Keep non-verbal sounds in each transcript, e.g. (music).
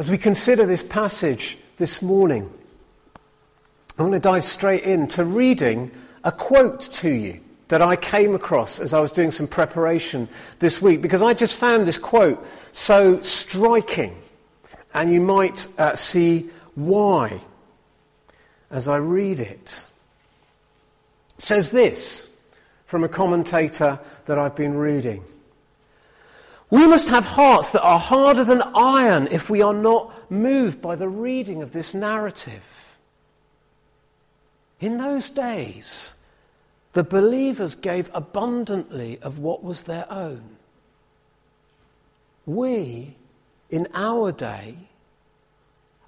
As we consider this passage this morning, I'm going to dive straight into reading a quote to you that I came across as I was doing some preparation this week because I just found this quote so striking, and you might uh, see why as I read it. It says this from a commentator that I've been reading. We must have hearts that are harder than iron if we are not moved by the reading of this narrative. In those days, the believers gave abundantly of what was their own. We, in our day,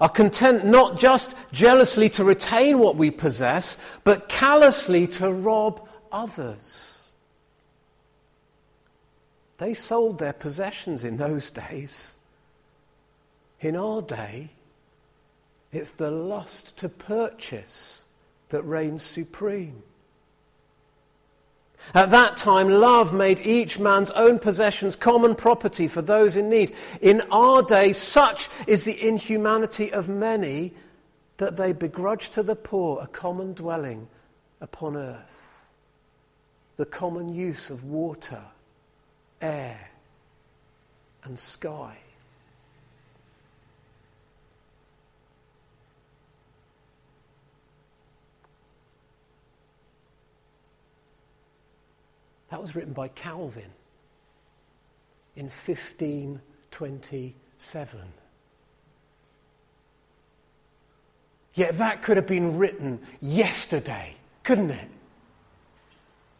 are content not just jealously to retain what we possess, but callously to rob others. They sold their possessions in those (laughs) days. In our day, it's the lust to purchase that reigns supreme. At that time, love made each man's own possessions common property for those in need. In our day, such is the inhumanity of many that they begrudge to the poor a common dwelling upon earth, the common use of water air, and sky. That was written by Calvin in 1527. Yet that could have been written yesterday, couldn't it?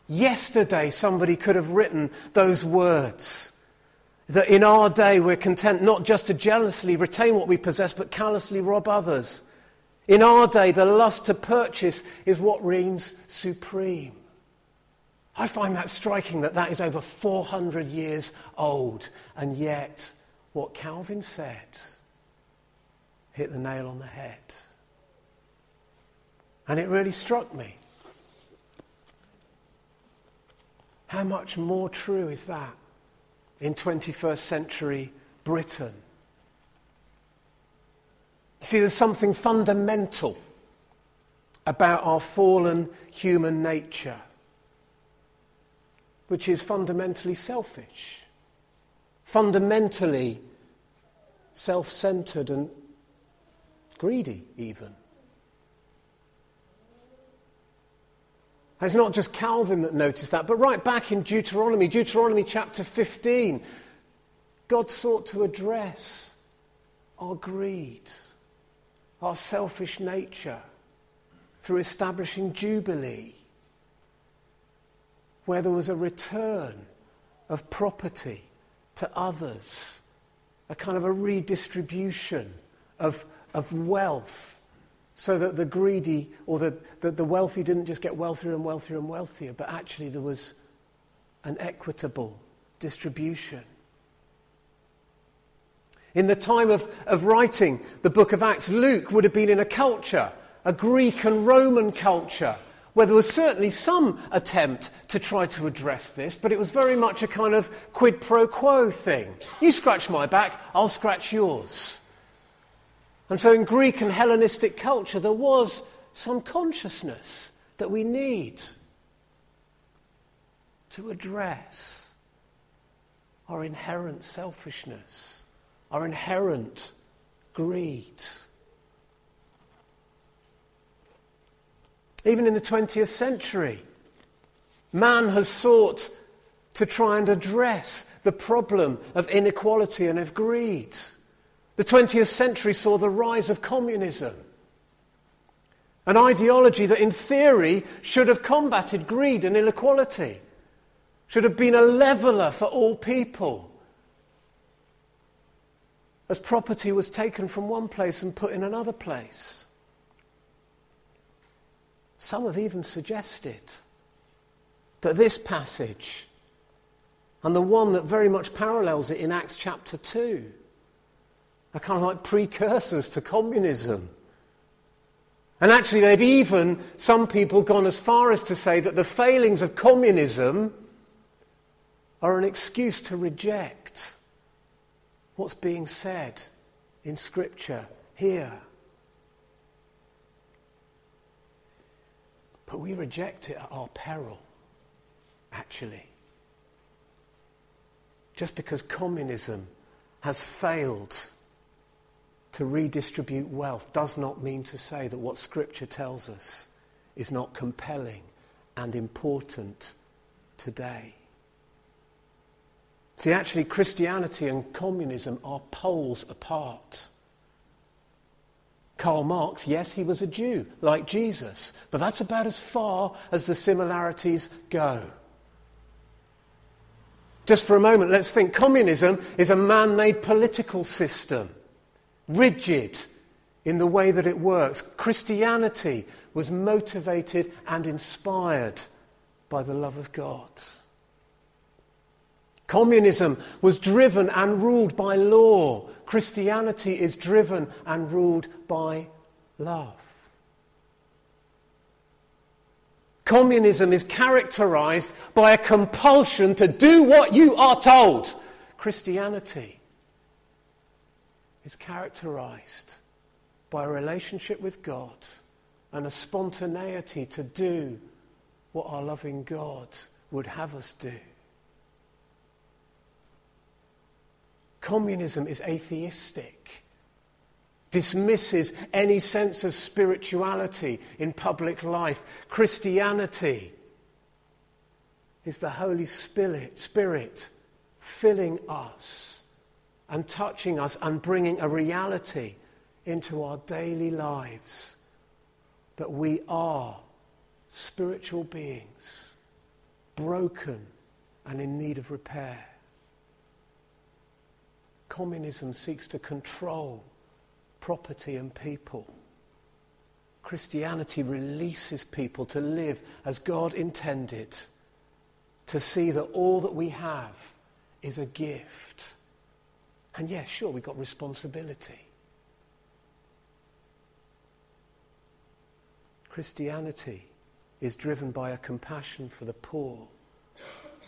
Yesterday, somebody could have written those words. That in our day, we're content not just to jealously retain what we possess, but callously rob others. In our day, the lust to purchase is what reigns supreme. I find that striking that that is over 400 years old. And yet, what Calvin said hit the nail on the head. And it really struck me. How much more true is that in 21st century Britain? You see, there's something fundamental about our fallen human nature, which is fundamentally selfish, fundamentally self centered and greedy, even. It's not just Calvin that noticed that, but right back in Deuteronomy, Deuteronomy chapter 15, God sought to address our greed, our selfish nature, through establishing Jubilee, where there was a return of property to others, a kind of a redistribution of, of wealth so that the greedy or the, the, wealthy didn't just get wealthier and wealthier and wealthier, but actually there was an equitable distribution. In the time of, of writing the book of Acts, Luke would have been in a culture, a Greek and Roman culture, where there was certainly some attempt to try to address this, but it was very much a kind of quid pro quo thing. You scratch my back, I'll scratch yours. And so, in Greek and Hellenistic culture, there was some consciousness that we need to address our inherent selfishness, our inherent greed. Even in the 20th century, man has sought to try and address the problem of inequality and of greed. The 20th century saw the rise of communism, an ideology that, in theory, should have combated greed and inequality, should have been a leveler for all people. As property was taken from one place and put in another place. Some have even suggested that this passage, and the one that very much parallels it in Acts chapter 2, are kind of like precursors to communism. And actually, they've even, some people, gone as far as to say that the failings of communism are an excuse to reject what's being said in Scripture here. But we reject it at our peril, actually. Just because communism has failed to redistribute wealth does not mean to say that what Scripture tells us is not compelling and important today. See, actually, Christianity and communism are poles apart. Karl Marx, yes, he was a Jew, like Jesus, but that's about as far as the similarities go. Just for a moment, let's think communism is a man made political system, rigid in the way that it works. Christianity was motivated and inspired by the love of God. Communism was driven and ruled by law. Christianity is driven and ruled by love. Communism is characterized by a compulsion to do what you are told. Christianity is characterized by a relationship with God and a spontaneity to do what our loving God would have us do. Communism is atheistic, dismisses any sense of spirituality in public life. Christianity is the Holy Spirit, Spirit filling us and touching us and bringing a reality into our daily lives that we are spiritual beings, broken and in need of repair. Communism seeks to control property and people. Christianity releases people to live as God intended, to see that all that we have is a gift. And yes, sure, we've got responsibility. Christianity is driven by a compassion for the poor,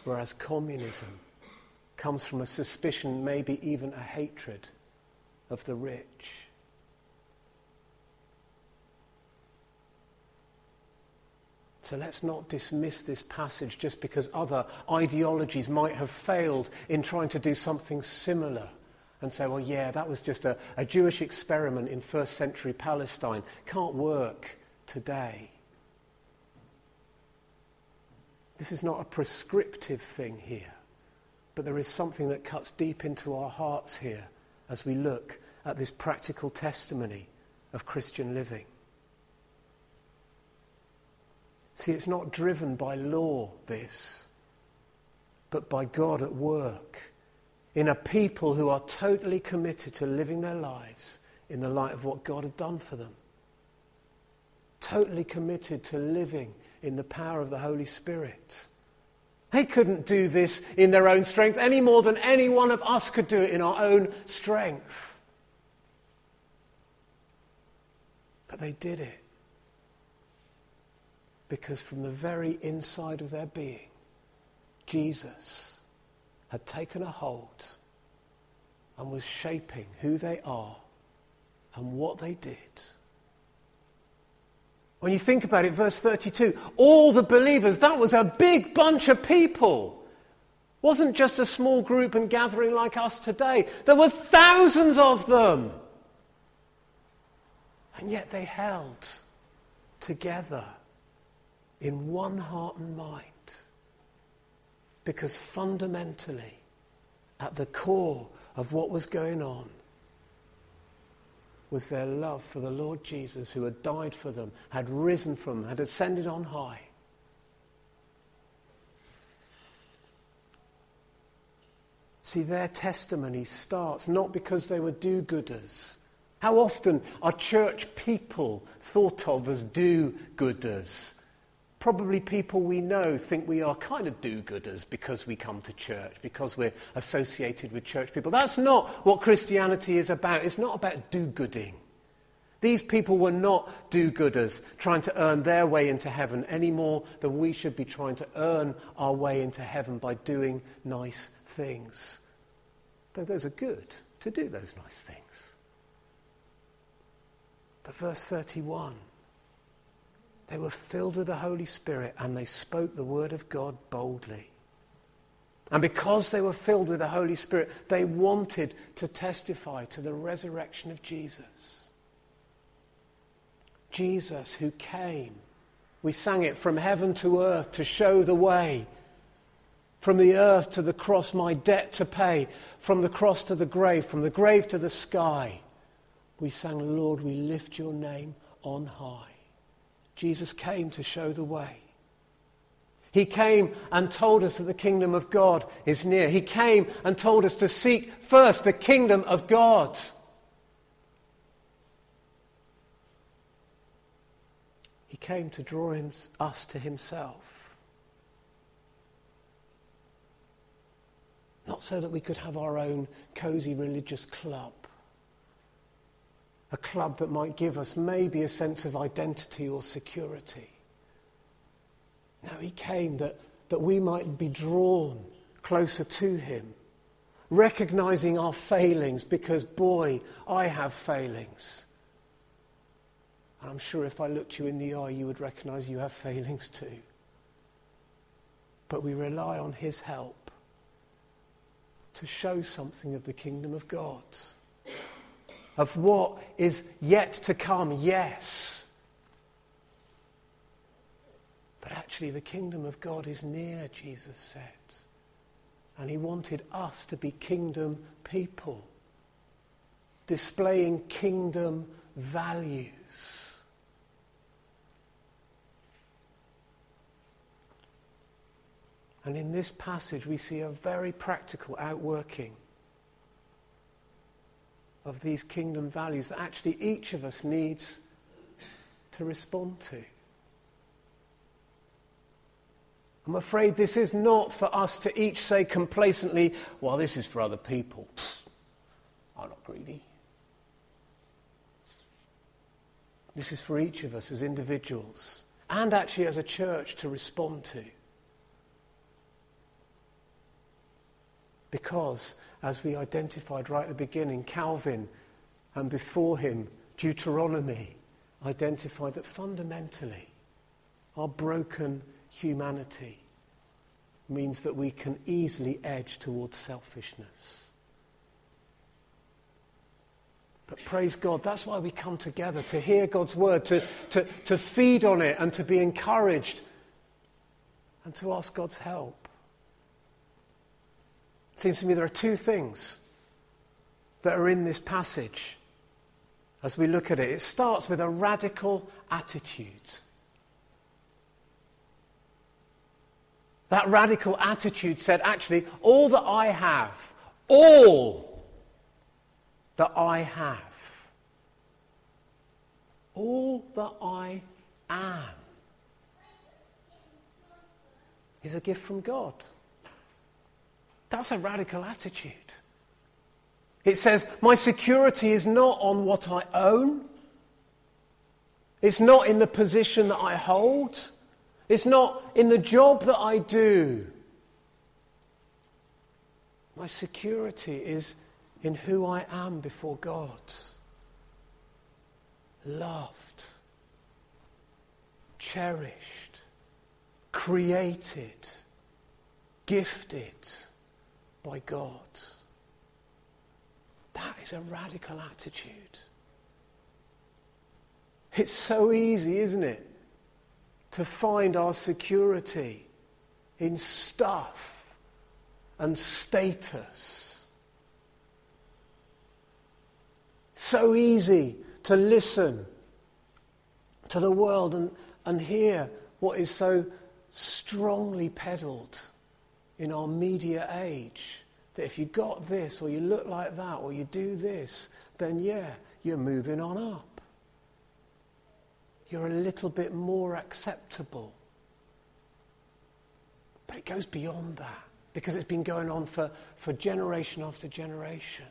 whereas communism comes from a suspicion, maybe even a hatred of the rich. So let's not dismiss this passage just because other ideologies might have failed in trying to do something similar and say, well, yeah, that was just a, a Jewish experiment in first century Palestine. Can't work today. This is not a prescriptive thing here. But there is something that cuts deep into our hearts here as we look at this practical testimony of Christian living. See, it's not driven by law, this, but by God at work in a people who are totally committed to living their lives in the light of what God had done for them. Totally committed to living in the power of the Holy Spirit. They couldn't do this in their own strength any more than any one of us could do it in our own strength. But they did it because from the very inside of their being, Jesus had taken a hold and was shaping who they are and what they did. When you think about it, verse 32, all the believers, that was a big bunch of people. Wasn't just a small group and gathering like us today. There were thousands of them. And yet they held together in one heart and mind. Because fundamentally, at the core of what was going on was their love for the Lord Jesus who had died for them, had risen from had ascended on high. See, their testimony starts not because they were do gooders. How often are church people thought of as do gooders? Probably people we know think we are kind of do gooders because we come to church, because we're associated with church people. That's not what Christianity is about. It's not about do gooding. These people were not do gooders trying to earn their way into heaven any more than we should be trying to earn our way into heaven by doing nice things. Though those are good to do those nice things. But verse 31 they were filled with the Holy Spirit and they spoke the word of God boldly. And because they were filled with the Holy Spirit, they wanted to testify to the resurrection of Jesus. Jesus who came. We sang it from heaven to earth to show the way. From the earth to the cross, my debt to pay. From the cross to the grave, from the grave to the sky. We sang, Lord, we lift your name on high. Jesus came to show the way. He came and told us that the kingdom of God is near. He came and told us to seek first the kingdom of God. He came to draw him, us to himself. Not so that we could have our own cozy religious club a club that might give us maybe a sense of identity or security. No, he came that, that we might be drawn closer to him, recognizing our failings, because, boy, I have failings. And I'm sure if I looked you in the eye, you would recognize you have failings too. But we rely on his help to show something of the kingdom of God of what is yet to come, yes. But actually, the kingdom of God is near, Jesus said. And he wanted us to be kingdom people, displaying kingdom values. And in this passage, we see a very practical outworking of these kingdom values that actually each of us needs to respond to. I'm afraid this is not for us to each say complacently, well, this is for other people. I'm not greedy. This is for each of us as individuals and actually as a church to respond to. Because as we identified right at the beginning, Calvin and before him, Deuteronomy identified that fundamentally our broken humanity means that we can easily edge towards selfishness. But praise God, that's why we come together to hear God's word, to, to, to feed on it, and to be encouraged, and to ask God's help. It seems to me there are two things that are in this passage as we look at it. It starts with a radical attitude. That radical attitude said, actually, all that I have, all that I have, all that I am, is a gift from God. That's a radical attitude. It says, My security is not on what I own, it's not in the position that I hold, it's not in the job that I do. My security is in who I am before God. Loved, cherished, created, gifted by God. That is a radical attitude. It's so easy, isn't it, to find our security in stuff and status. So easy to listen to the world and, and hear what is so strongly peddled in our media age that if you got this or you look like that or you do this, then yeah, you're moving on up. You're a little bit more acceptable. But it goes beyond that because it's been going on for, for generation after generation.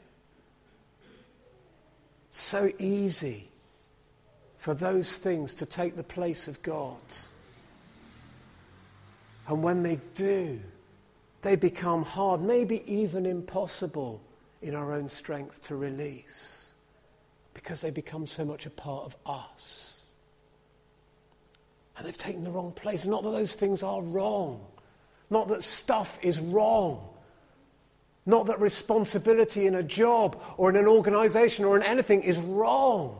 So easy for those things to take the place of God. And when they do, they become hard, maybe even impossible in our own strength to release. because they become so much a part of us. And they've taken the wrong place. Not that those things are wrong, not that stuff is wrong. Not that responsibility in a job or in an organization or in anything is wrong.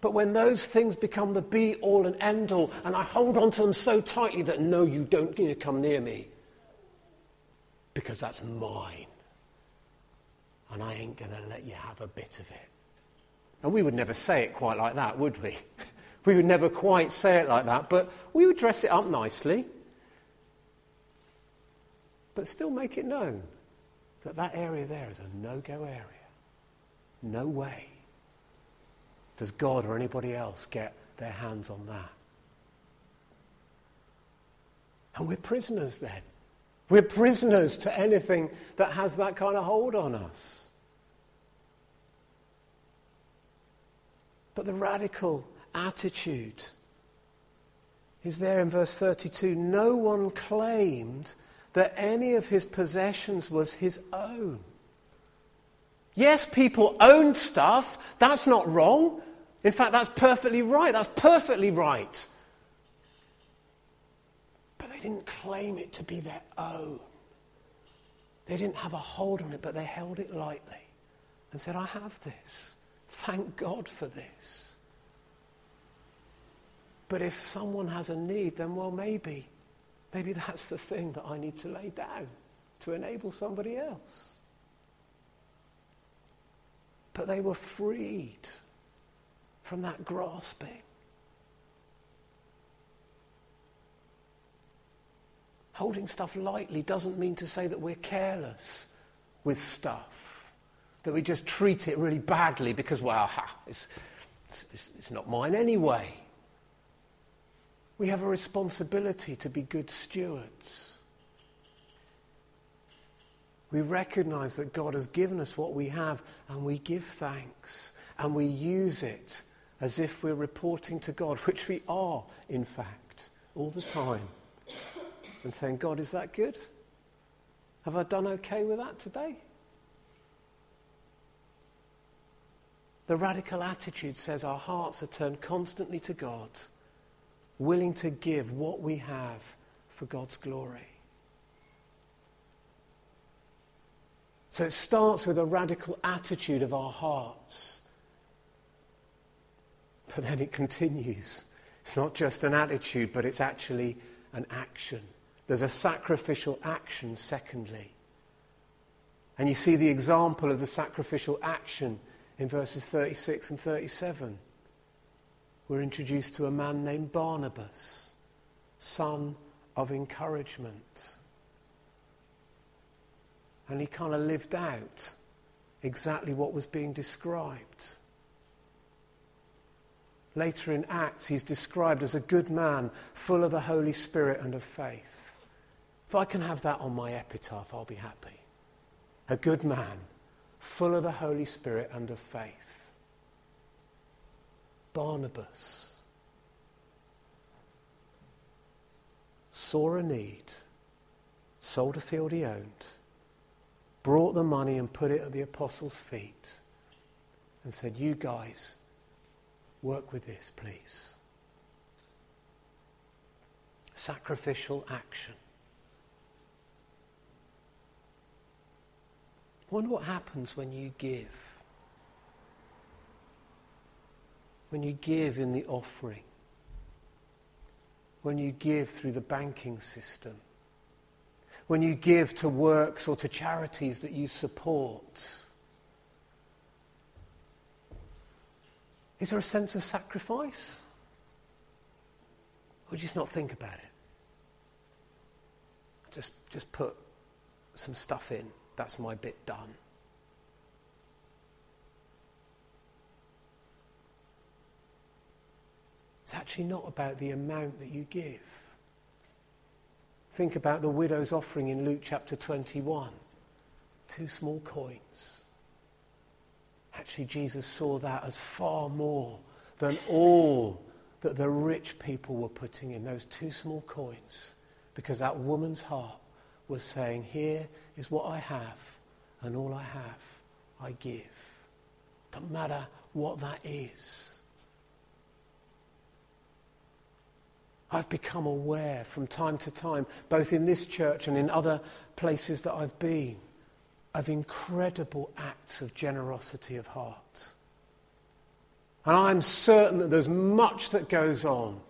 But when those things become the be all and end all, and I hold on to them so tightly that no, you don't need to come near me, because that's mine. And I ain't going to let you have a bit of it. And we would never say it quite like that, would we? (laughs) we would never quite say it like that, but we would dress it up nicely. But still make it known that that area there is a no go area. No way does God or anybody else get their hands on that. And we're prisoners then. We're prisoners to anything that has that kind of hold on us. But the radical attitude is there in verse 32. No one claimed that any of his possessions was his own. Yes, people owned stuff. That's not wrong. In fact, that's perfectly right. That's perfectly right. They didn't claim it to be their own. They didn't have a hold on it, but they held it lightly and said, I have this. Thank God for this. But if someone has a need, then well, maybe, maybe that's the thing that I need to lay down to enable somebody else. But they were freed from that grasping. Holding stuff lightly doesn't mean to say that we're careless with stuff, that we just treat it really badly because, well, ha, it's, it's, it's not mine anyway. We have a responsibility to be good stewards. We recognize that God has given us what we have and we give thanks and we use it as if we're reporting to God, (laughs) which we are, in fact, all the time, and saying, God, is that good? Have I done okay with that today? The radical attitude says our hearts are turned constantly to God, willing to give what we have for God's glory. So it starts with a radical attitude of our hearts. But then it continues. It's not just an attitude, but it's actually an action. There's a sacrificial action, secondly. And you see the example of the sacrificial action in verses 36 and 37. We're introduced to a man named Barnabas, son of encouragement. And he kind of lived out exactly what was being described. Later in Acts, he's described as a good man, full of the Holy Spirit and of faith. If I can have that on my epitaph, I'll be happy. A good man, full of the Holy Spirit and of faith. Barnabas saw a need, sold a field he owned, brought the money and put it at the apostles' feet, and said, You guys, Work with this, please. Sacrificial action. Wonder what happens when you give. When you give in the offering. When you give through the banking system. When you give to works or to charities that you support Is there a sense of sacrifice? Or just not think about it? Just, just put some stuff in. That's my bit done. It's actually not about the amount that you give. Think about the widow's offering in Luke chapter 21 two small coins. Actually, Jesus saw that as far more than all that the rich people were putting in, those two small coins, because that woman's heart was saying, Here is what I have, and all I have I give. no matter what that is. I've become aware from time to time, both in this church and in other places that I've been, of incredible acts of generosity of heart. And I'm certain that there's much that goes on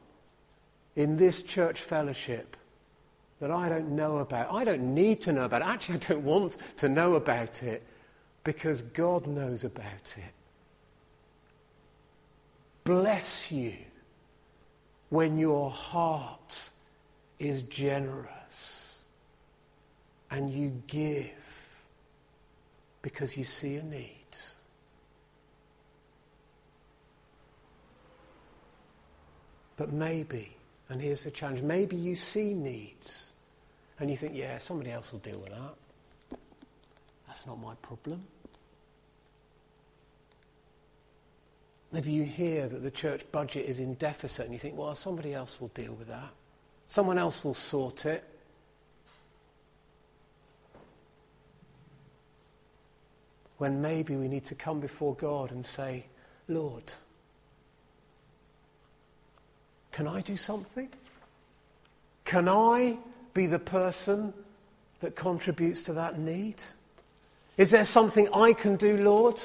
in this church fellowship that I don't know about. I don't need to know about it. Actually, I don't want to know about it because God knows about it. Bless you when your heart is generous and you give because you see a need. But maybe, and here's the challenge, maybe you see needs and you think, yeah, somebody else will deal with that. That's not my problem. Maybe you hear that the church budget is in deficit and you think, well, somebody else will deal with that. Someone else will sort it. When maybe we need to come before God and say, Lord, can I do something? Can I be the person that contributes to that need? Is there something I can do, Lord,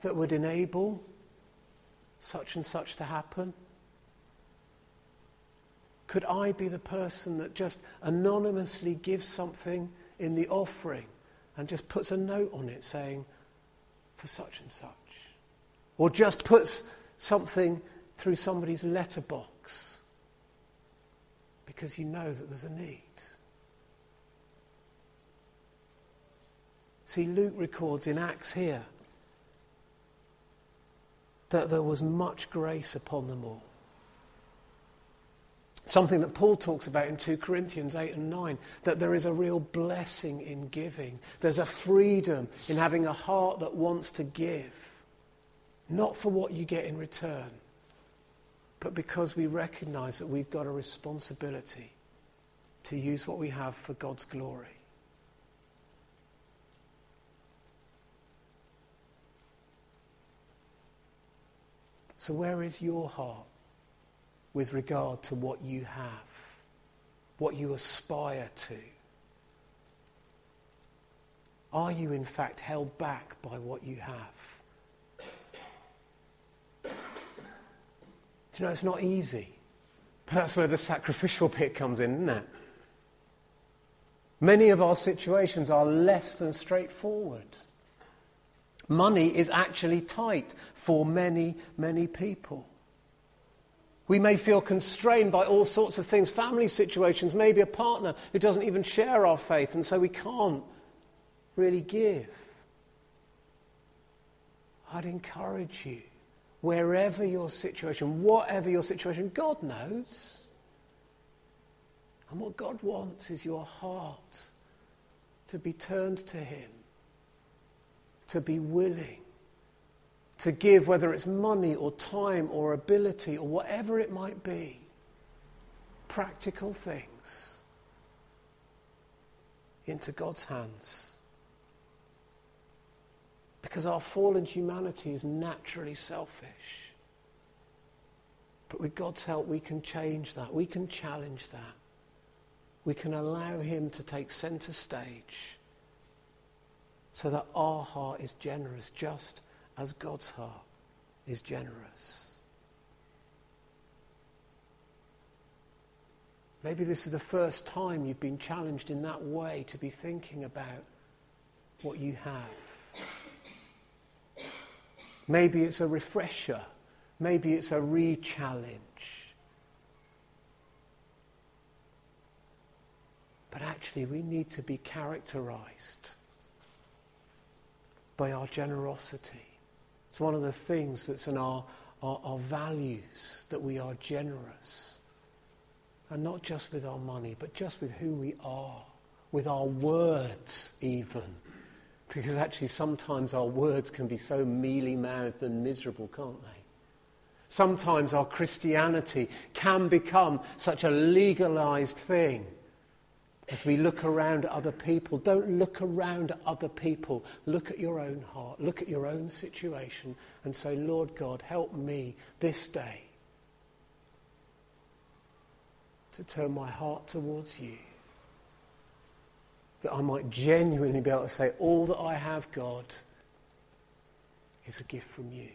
that would enable such and such to happen? Could I be the person that just anonymously gives something in the offering and just puts a note on it saying, for such and such? Or just puts something through somebody's letterbox because you know that there's a need. See, Luke records in Acts here that there was much grace upon them all. Something that Paul talks about in 2 Corinthians 8 and 9 that there is a real blessing in giving. There's a freedom in having a heart that wants to give, not for what you get in return, but because we recognize that we've got a responsibility to use what we have for God's glory. So, where is your heart with regard to what you have, what you aspire to? Are you, in fact, held back by what you have? You know, it's not easy. But that's where the sacrificial (laughs) bit comes in, isn't it? Many of our situations are less than straightforward. Money is actually tight for many, many people. We may feel constrained by all sorts of things, family situations, maybe a partner who doesn't even share our faith, and so we can't really give. I'd encourage you wherever your situation, whatever your situation, God knows. And what God wants is your heart to be turned to Him, to be willing to give, whether it's money or time or ability or whatever it might be, practical things into God's hands. Because our fallen humanity is naturally selfish. But with God's help, we can change that. We can challenge that. We can allow Him to take center stage so that our heart is generous just as God's heart is generous. Maybe this is the first time you've been challenged in that way to be thinking about what you have. Maybe it's a refresher. Maybe it's a re challenge. But actually, we need to be characterized by our generosity. It's one of the things that's in our, our, our, values that we are generous. And not just with our money, but just with who we are, with our words, even. Because actually, sometimes our words can be so mealy mouthed and miserable, can't they? Sometimes our Christianity can become such a legalized thing as we look around at other people, don't look around at other people. Look at your own heart. Look at your own situation and say, Lord God, help me this day to turn my heart towards you. That I might genuinely be able to say, all that I have, God, is a gift from you.